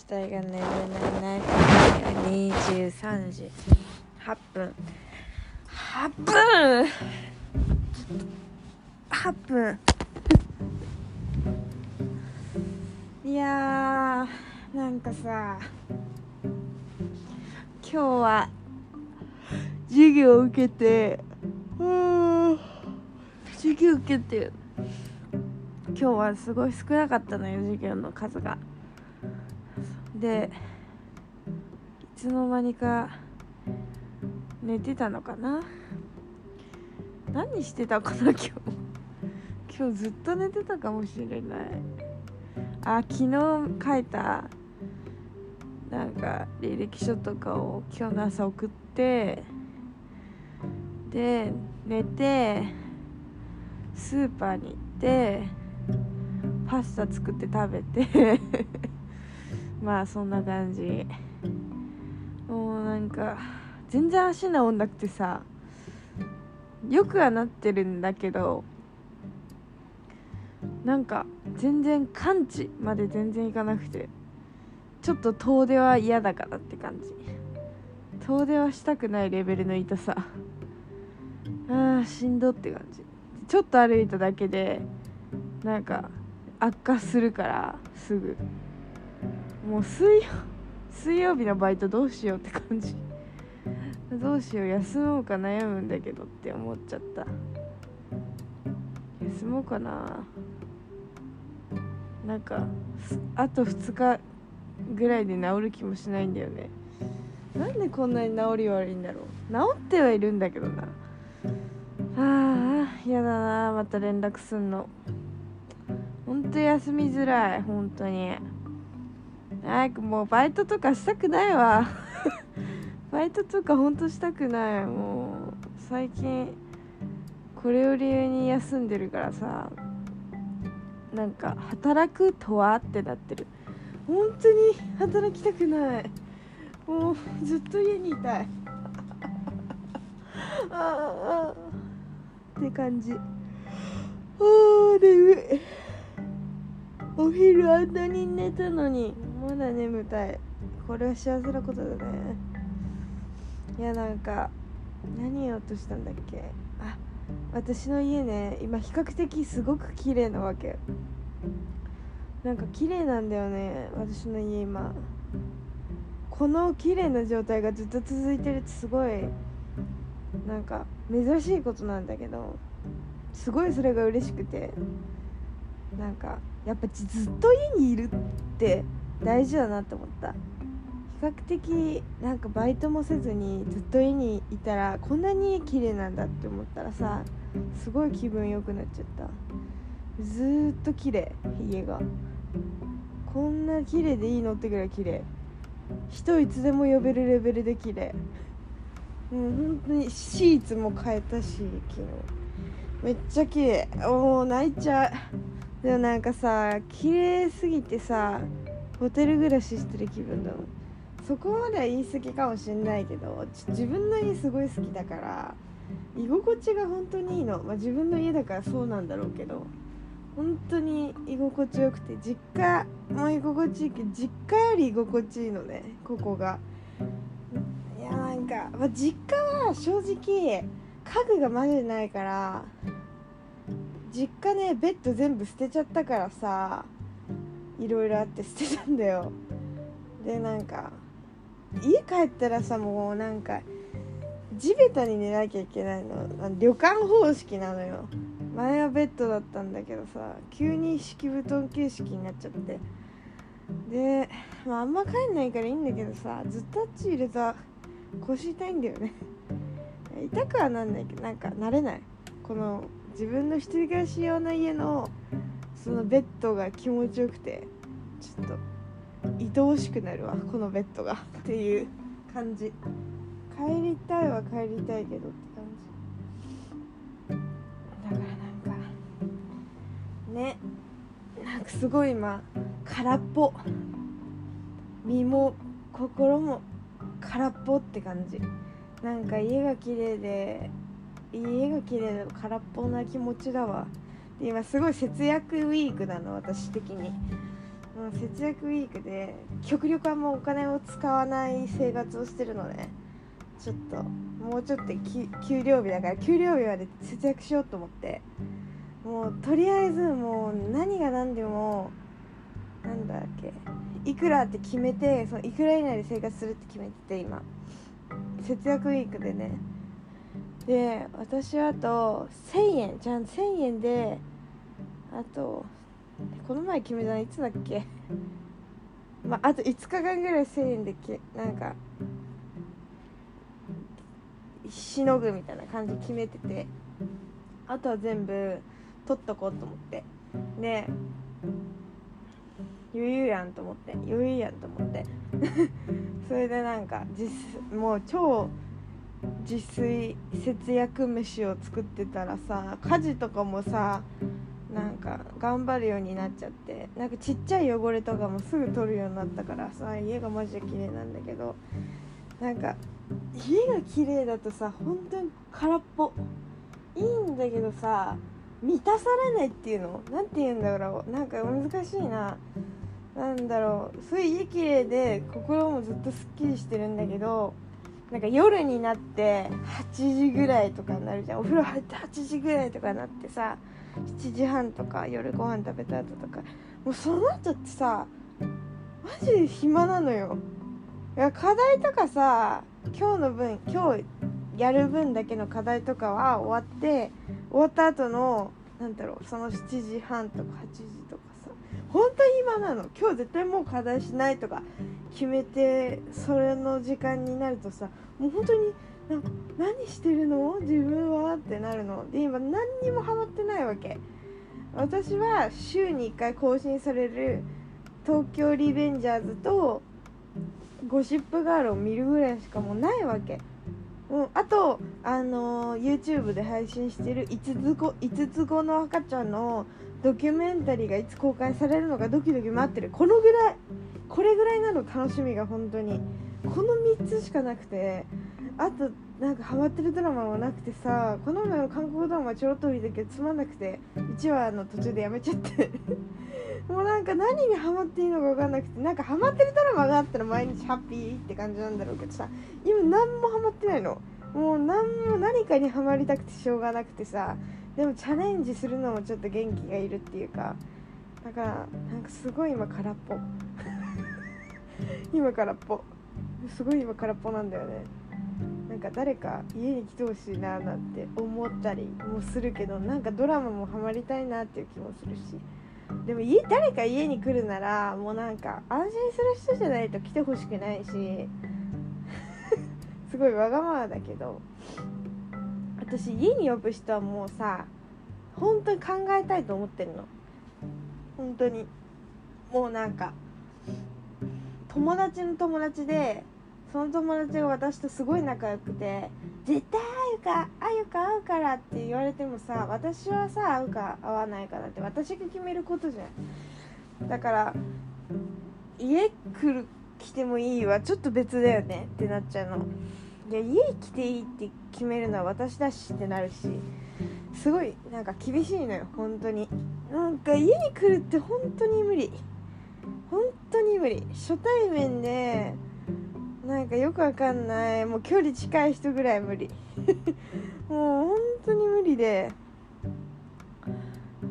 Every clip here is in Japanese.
したいが眠れない23時8分8分8分いやーなんかさ今日は授業を受けて授業受けて今日はす。ごい少なかったのよ授業の数がでいつの間にか寝てたのかな？何してたかな今日？今日ずっと寝てたかもしれない。あ昨日書いたなんか履歴書とかを今日の朝送ってで寝てスーパーに行ってパスタ作って食べてまあそんな感じ。もうなんか全然足治んなくてさよくはなってるんだけどなんか全然完治まで全然いかなくてちょっと遠出は嫌だからって感じ。遠出はしたくないレベルの痛さ。あーしんどって感じ。ちょっと歩いただけでなんか悪化するからすぐもう水曜水曜日のバイトどうしようって感じ。どうしよう休もうか悩むんだけどって思っちゃった。休もうかな。なんかあと2日ぐらいで治る気もしないんだよね。なんでこんなに治り悪いんだろう。治ってはいるんだけどな。ああやだな。また連絡すんの。ほんと休みづらい本当に。早くもうバイトとかしたくないわ。バイトとかほんとしたくない。もう最近これを理由に休んでるからさなんか働くとはってなってる。本当に働きたくない。もうずっと家にいたい。ああって感じ。あー眠いお昼あんなに寝たのにまだ眠たい。これは幸せなことだね。いやなんか何言おうとしたんだっけ。あ私の家ね今比較的すごく綺麗なわけ。なんか綺麗なんだよね私の家今。この綺麗な状態がずっと続いてるってすごいなんか珍しいことなんだけどすごいそれが嬉しくて。なんかやっぱずっと家にいるって大事だなって思った。比較的なんかバイトもせずにずっと家にいたらこんなに綺麗なんだって思ったらさすごい気分良くなっちゃった。ずっと綺麗家が。こんな綺麗でいいのってぐらい綺麗。人いつでも呼べるレベルで綺麗。もう本当にシーツも変えたし昨日。めっちゃ綺麗。もう泣いちゃう。でもなんかさ綺麗すぎてさホテル暮らししてる気分だもん。そこまでは言い過ぎかもしんないけど自分の家すごい好きだから居心地が本当にいいの、まあ、自分の家だからそうなんだろうけど本当に居心地よくて実家も居心地いいけど実家より居心地いいのねここが。いやなんか、まあ、実家は正直家具がマジでないから実家ねベッド全部捨てちゃったからさいろいろあって捨てたんだよ。でなんか家帰ったらさもうなんか地べたに寝なきゃいけないの。旅館方式なのよ。前はベッドだったんだけどさ急に敷布団形式になっちゃって。で、まあ、あんま帰んないからいいんだけどさずっとあっち入れた腰痛いんだよね。痛くはなんないけどなんか慣れない。この自分の一人暮らし用の家のそのベッドが気持ちよくてちょっと愛おしくなるわこのベッドがっていう感じ。帰りたいは帰りたいけどって感じ。だからなんかねなんかすごい今空っぽ。身も心も空っぽって感じ。なんか家が綺麗で家が綺麗で空っぽな気持ちだわ。今すごい節約ウィークなの私的に。もう節約ウィークで極力あんまお金を使わない生活をしてるのでちょっともうちょっと給料日だから給料日まで節約しようと思って。もうとりあえずもう何が何でもなんだっけいくらって決めてそのいくら以内で生活するって決めてて今。節約ウィークでね。で私はあと1000円じゃん1000円であとこの前決めたのいつだっけ？まああと5日間ぐらい1000円でけなんかしのぐみたいな感じ決めてて。あとは全部取っとこうと思って。で余裕やんと思って。余裕やんと思って。それでなんか実もう超自炊節約飯を作ってたらさ家事とかもさなんか頑張るようになっちゃってなんかちっちゃい汚れとかもすぐ取るようになったからさ家がマジで綺麗なんだけどなんか家が綺麗だとさ本当に空っぽ。いいんだけどさ満たされないっていうの？何て言うんだろう。なんか難しいな。なんだろう。すごいう家綺麗で心もずっとすっきりしてるんだけどなんか夜になって8時ぐらいとかになるじゃん。お風呂入って8時ぐらいとかになってさ7時半とか夜ご飯食べた後とか。もうその後ってさマジで暇なのよ。いや課題とかさ今日の分今日やる分だけの課題とかは終わって終わった後のなんだろうその7時半とか8時とかさ本当に暇なの。今日絶対もう課題しないとか決めてそれの時間になるとさもう本当になんか何してるの？自分は？ってなるの。で今何にもハマってないわけ。私は週に1回更新される東京リベンジャーズとゴシップガールを見るぐらいしかもうないわけ。うん、あと、あのー、YouTube で配信してる5つ子5つ子の赤ちゃんのドキュメンタリーがいつ公開されるのかドキドキ待ってる。このぐらいこれぐらいなの楽しみが本当に。この3つしかなくて。あとなんかハマってるドラマもなくてさこの前の韓国ドラマちょろっと見たけどつまんなくて1話の途中でやめちゃって。もうなんか何にハマっていいのか分かんなくてなんかハマってるドラマがあったら毎日ハッピーって感じなんだろうけどさ今何もハマってないの。もう何も何かにハマりたくてしょうがなくてさでもチャレンジするのもちょっと元気がいるっていうかだからなんかすごい今空っぽ。今空っぽ。すごい今空っぽなんだよね。なんか誰か家に来てほしいななんて思ったりもするけどなんかドラマもハマりたいなっていう気もするし。でも家誰か家に来るならもうなんか安心する人じゃないと来てほしくないし。すごいわがままだけど。私家に呼ぶ人はもうさ本当に考えたいと思ってるの。本当に。もうなんか友達の友達でその友達が私とすごい仲良くて「絶対あゆかあゆか会うから」って言われてもさ私はさ会うか会わないかだって私が決めることじゃん。だから家来る来てもいいわちょっと別だよねってなっちゃうの。いや家来ていいって決めるのは私だしってなるしすごいなんか厳しいのよ本当に。なんか家に来るって本当に無理。本当に無理。初対面でなんかよくわかんない。もう距離近い人ぐらい無理。もう本当に無理で。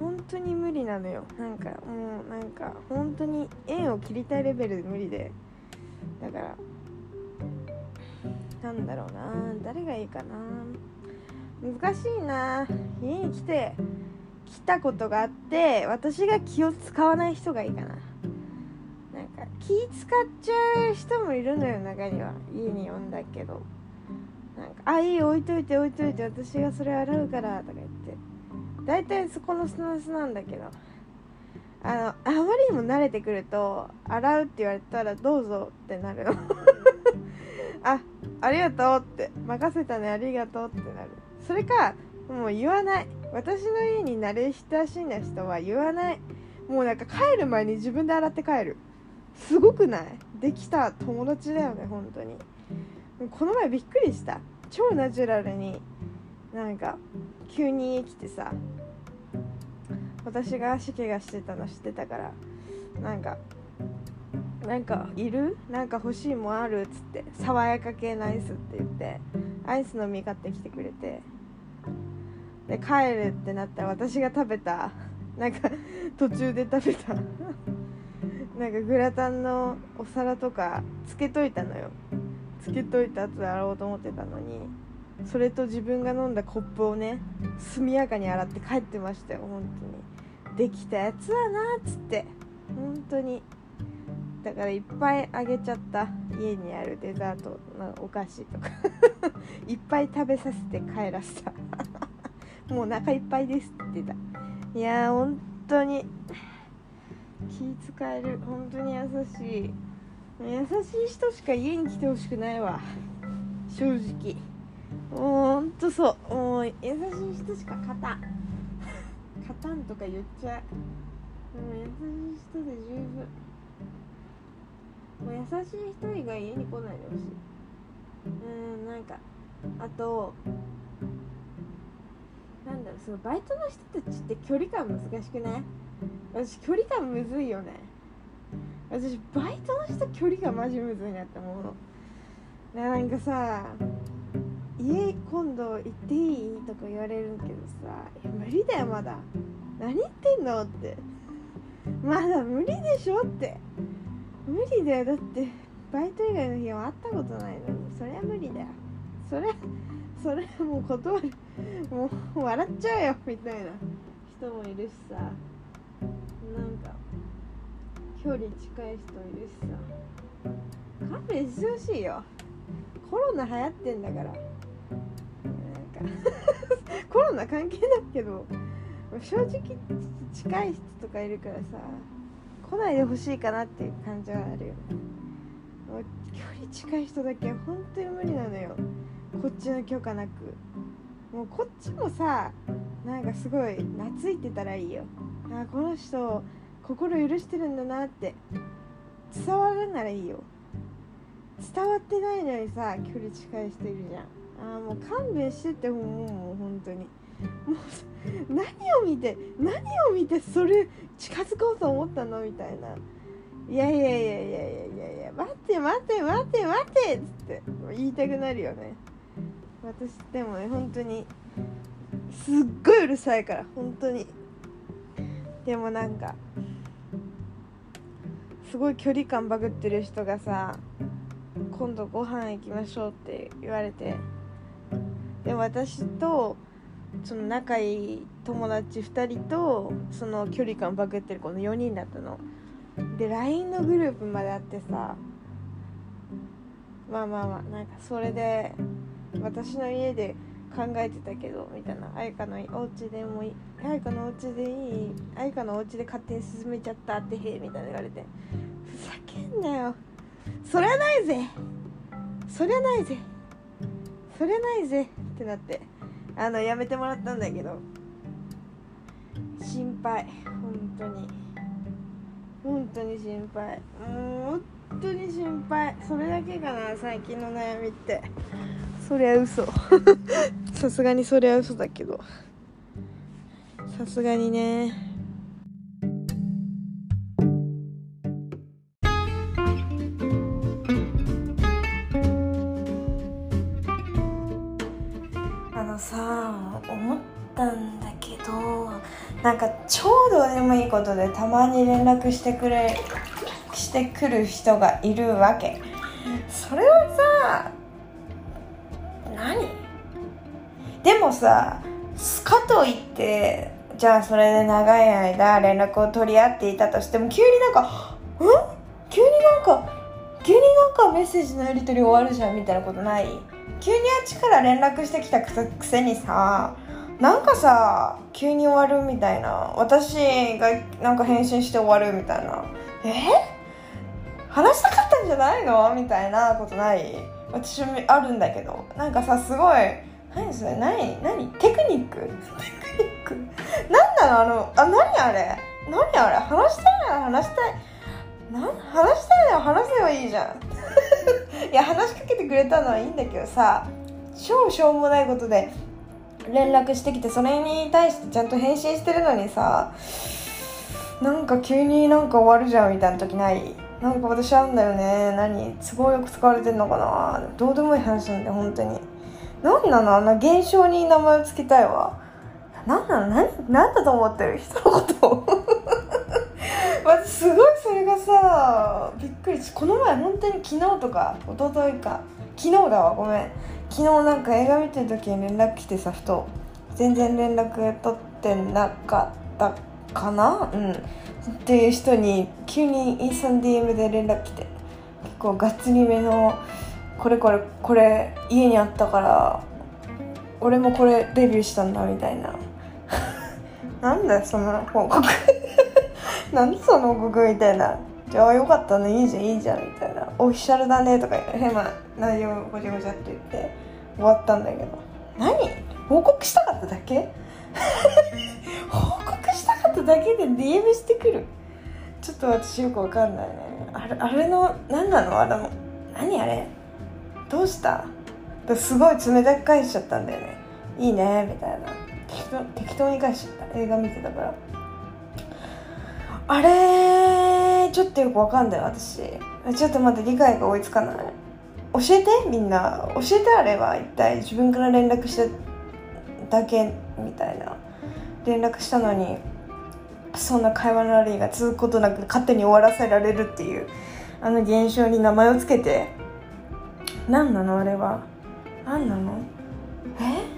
本当に無理なのよ。なんかもうなんか本当に縁を切りたいレベルで無理で。だからなんだろうな。誰がいいかな。難しいな。家に来て来たことがあって私が気を使わない人がいいかななんか気使っちゃう人もいるのよ中には。家に呼んだけど。なんか「あいい置いといて置いといて私がそれ洗うから」とか言って。大体そこのスタンスなんだけど。あのあまりにも慣れてくると「洗う」って言われたら「どうぞ」ってなるの。あありがとうって。任せたねありがとうってなる。それかもう言わない。私の家に慣れ親しんだ人は言わない。もうなんか帰る前に自分で洗って帰る。すごくない？できた。友達だよね本当に。この前びっくりした。超ナチュラルになんか急に来てさ私が足怪我してたの知ってたからなんかなんかいる？なんか欲しいもんある？っつって爽やか系のアイスって言ってアイスの実買ってきてくれてで帰るってなったら私が食べたなんか途中で食べた。なんかグラタンのお皿とかつけといたのよ。つけといた後で洗おうと思ってたのにそれと自分が飲んだコップをね速やかに洗って帰ってましたよ本当に。できたやつだなっつって。本当に。だからいっぱいあげちゃった。家にあるデザートのお菓子とか。いっぱい食べさせて帰らせた。もうお腹いっぱいですって言ってた。いやー本当に。気使える。本当に優しい。優しい人しか家に来てほしくないわ。正直。ほんとそう。もう優しい人しか勝たん。勝たんとか言っちゃう。もう優しい人で十分。もう優しい人以外家に来ないでほしい。うんなんかあとなんだろうそのバイトの人たちって距離感難しくない？私距離感むずいよね。私バイトの人距離がマジむずいなって思うの。なんかさ家今度行っていい？とか言われるけどさ無理だよまだ。何言ってんのって。まだ無理でしょって。無理だよ。だってバイト以外の日は会ったことないのに。そりゃ無理だよ。それそれもう断る。もう笑っちゃうよみたいな。人もいるしさ。なんか距離近い人いるしさ。勘弁してほしいよ。コロナ流行ってんだから。なんか。コロナ関係ないけど。正直近い人とかいるからさ。来ないでほしいかなっていう感じはあるよね。距離近い人だけ本当に無理なのよ。こっちの許可なく。もうこっちもさなんかすごい懐いてたらいいよ。あこの人心許してるんだなって。伝わるならいいよ。伝わってないのにさ距離近い人いるじゃん。ああもう勘弁してって思うもう本当に。もう何を見て何を見てそれ近づこうと思ったのみたいな。いやいやいやいやいやいやいや。待って待って待って待ってっつって。言いたくなるよね。私でもね本当にすっごいうるさいから本当に。でもなんかすごい距離感バグってる人がさ今度ご飯行きましょうって言われてで私とその仲いい友達2人とその距離感バグってるこの4人だったの。で LINE のグループまであってさまあまあまあなんかそれで私の家で考えてたけどみたいな。愛花のお家でもいい。愛花のお家でいい。愛花のお家で勝手に進めちゃったってへえみたいな言われて。ふざけんなよ。そりゃないぜ。そりゃないぜ。そりゃないぜ。ってなって。あのやめてもらったんだけど。心配。本当に。本当に心配。もう本当に心配。それだけかな最近の悩みって。そりゃ嘘。さすがにそりゃ嘘だけど。さすがにね。あのさ思ったんだけどなんか超どうでもいいことでたまに連絡してくれしてくる人がいるわけ。それはさでもさかといってじゃあそれで長い間連絡を取り合っていたとしても急になんか「ん？急になんか急になんかメッセージのやり取り終わるじゃん」みたいなことない？急にあっちから連絡してきたくせにさなんかさ急に終わるみたいな。私がなんか返信して終わるみたいな。え？話したかったんじゃないの？みたいなことない？私あるんだけど。なんかさすごい何それ何？何？テクニック？テクニック？何なの？あのあ何あれ？何あれ？話したいなら話したい。な話したいなら話せばいいじゃん。いや話しかけてくれたのはいいんだけどさ超しょうもないことで連絡してきてそれに対してちゃんと返信してるのにさなんか急になんか終わるじゃんみたいな時ない？なんか私あんだよね。何？都合よく使われてんのかな？どうでもいい話なんで本当に。何なの？あの現象に名前を付けたいわ。何なの？何何だと思ってる人のこと？を私すごいそれがさびっくりしこの前本当に昨日とか一昨日か。昨日だわごめん。昨日なんか映画見てる時に連絡来てさふと。全然連絡取ってなかったかな？うん。っていう人に急にインスタン DM で連絡来て。結構がっつりめのこれこれこれ家にあったから俺もこれデビューしたんだみたいな。なんだよその報告。なんでその報告みたいな。じゃあよかったねいいじゃんいいじゃんみたいな。オフィシャルだねとか変な内容ごちゃごちゃって言って終わったんだけど。何？報告したかっただけ？報告したかっただけで DM してくる？ちょっと私よくわかんないね。あれあれの何なの？あの何あれ？どうした？すごい冷たく返しちゃったんだよね。いいねみたいな。適当適当に返しちゃった。映画見てたから。あれちょっとよくわかんない私。ちょっと待って理解が追いつかない。教えて？みんな。教えてあれば一体。自分から連絡しただけみたいな。連絡したのにそんな会話のラリーが続くことなく勝手に終わらせられるっていうあの現象に名前をつけて何なのあれは。何なの？え？